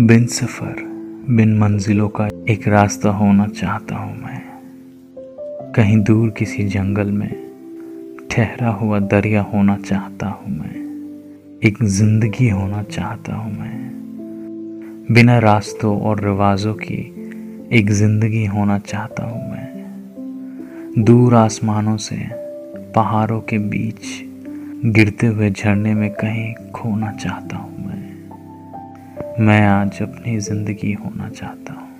बिन सफ़र, बिन मंजिलों का एक रास्ता होना चाहता हूँ मैं। कहीं दूर किसी जंगल में ठहरा हुआ दरिया होना चाहता हूँ मैं। एक ज़िंदगी होना चाहता हूँ मैं। बिना रास्तों और रिवाजों की एक ज़िंदगी होना चाहता हूँ मैं। दूर आसमानों से पहाड़ों के बीच गिरते हुए झरने में कहीं खोना चाहता हूँ मैं आज अपनी ज़िंदगी होना चाहता हूँ।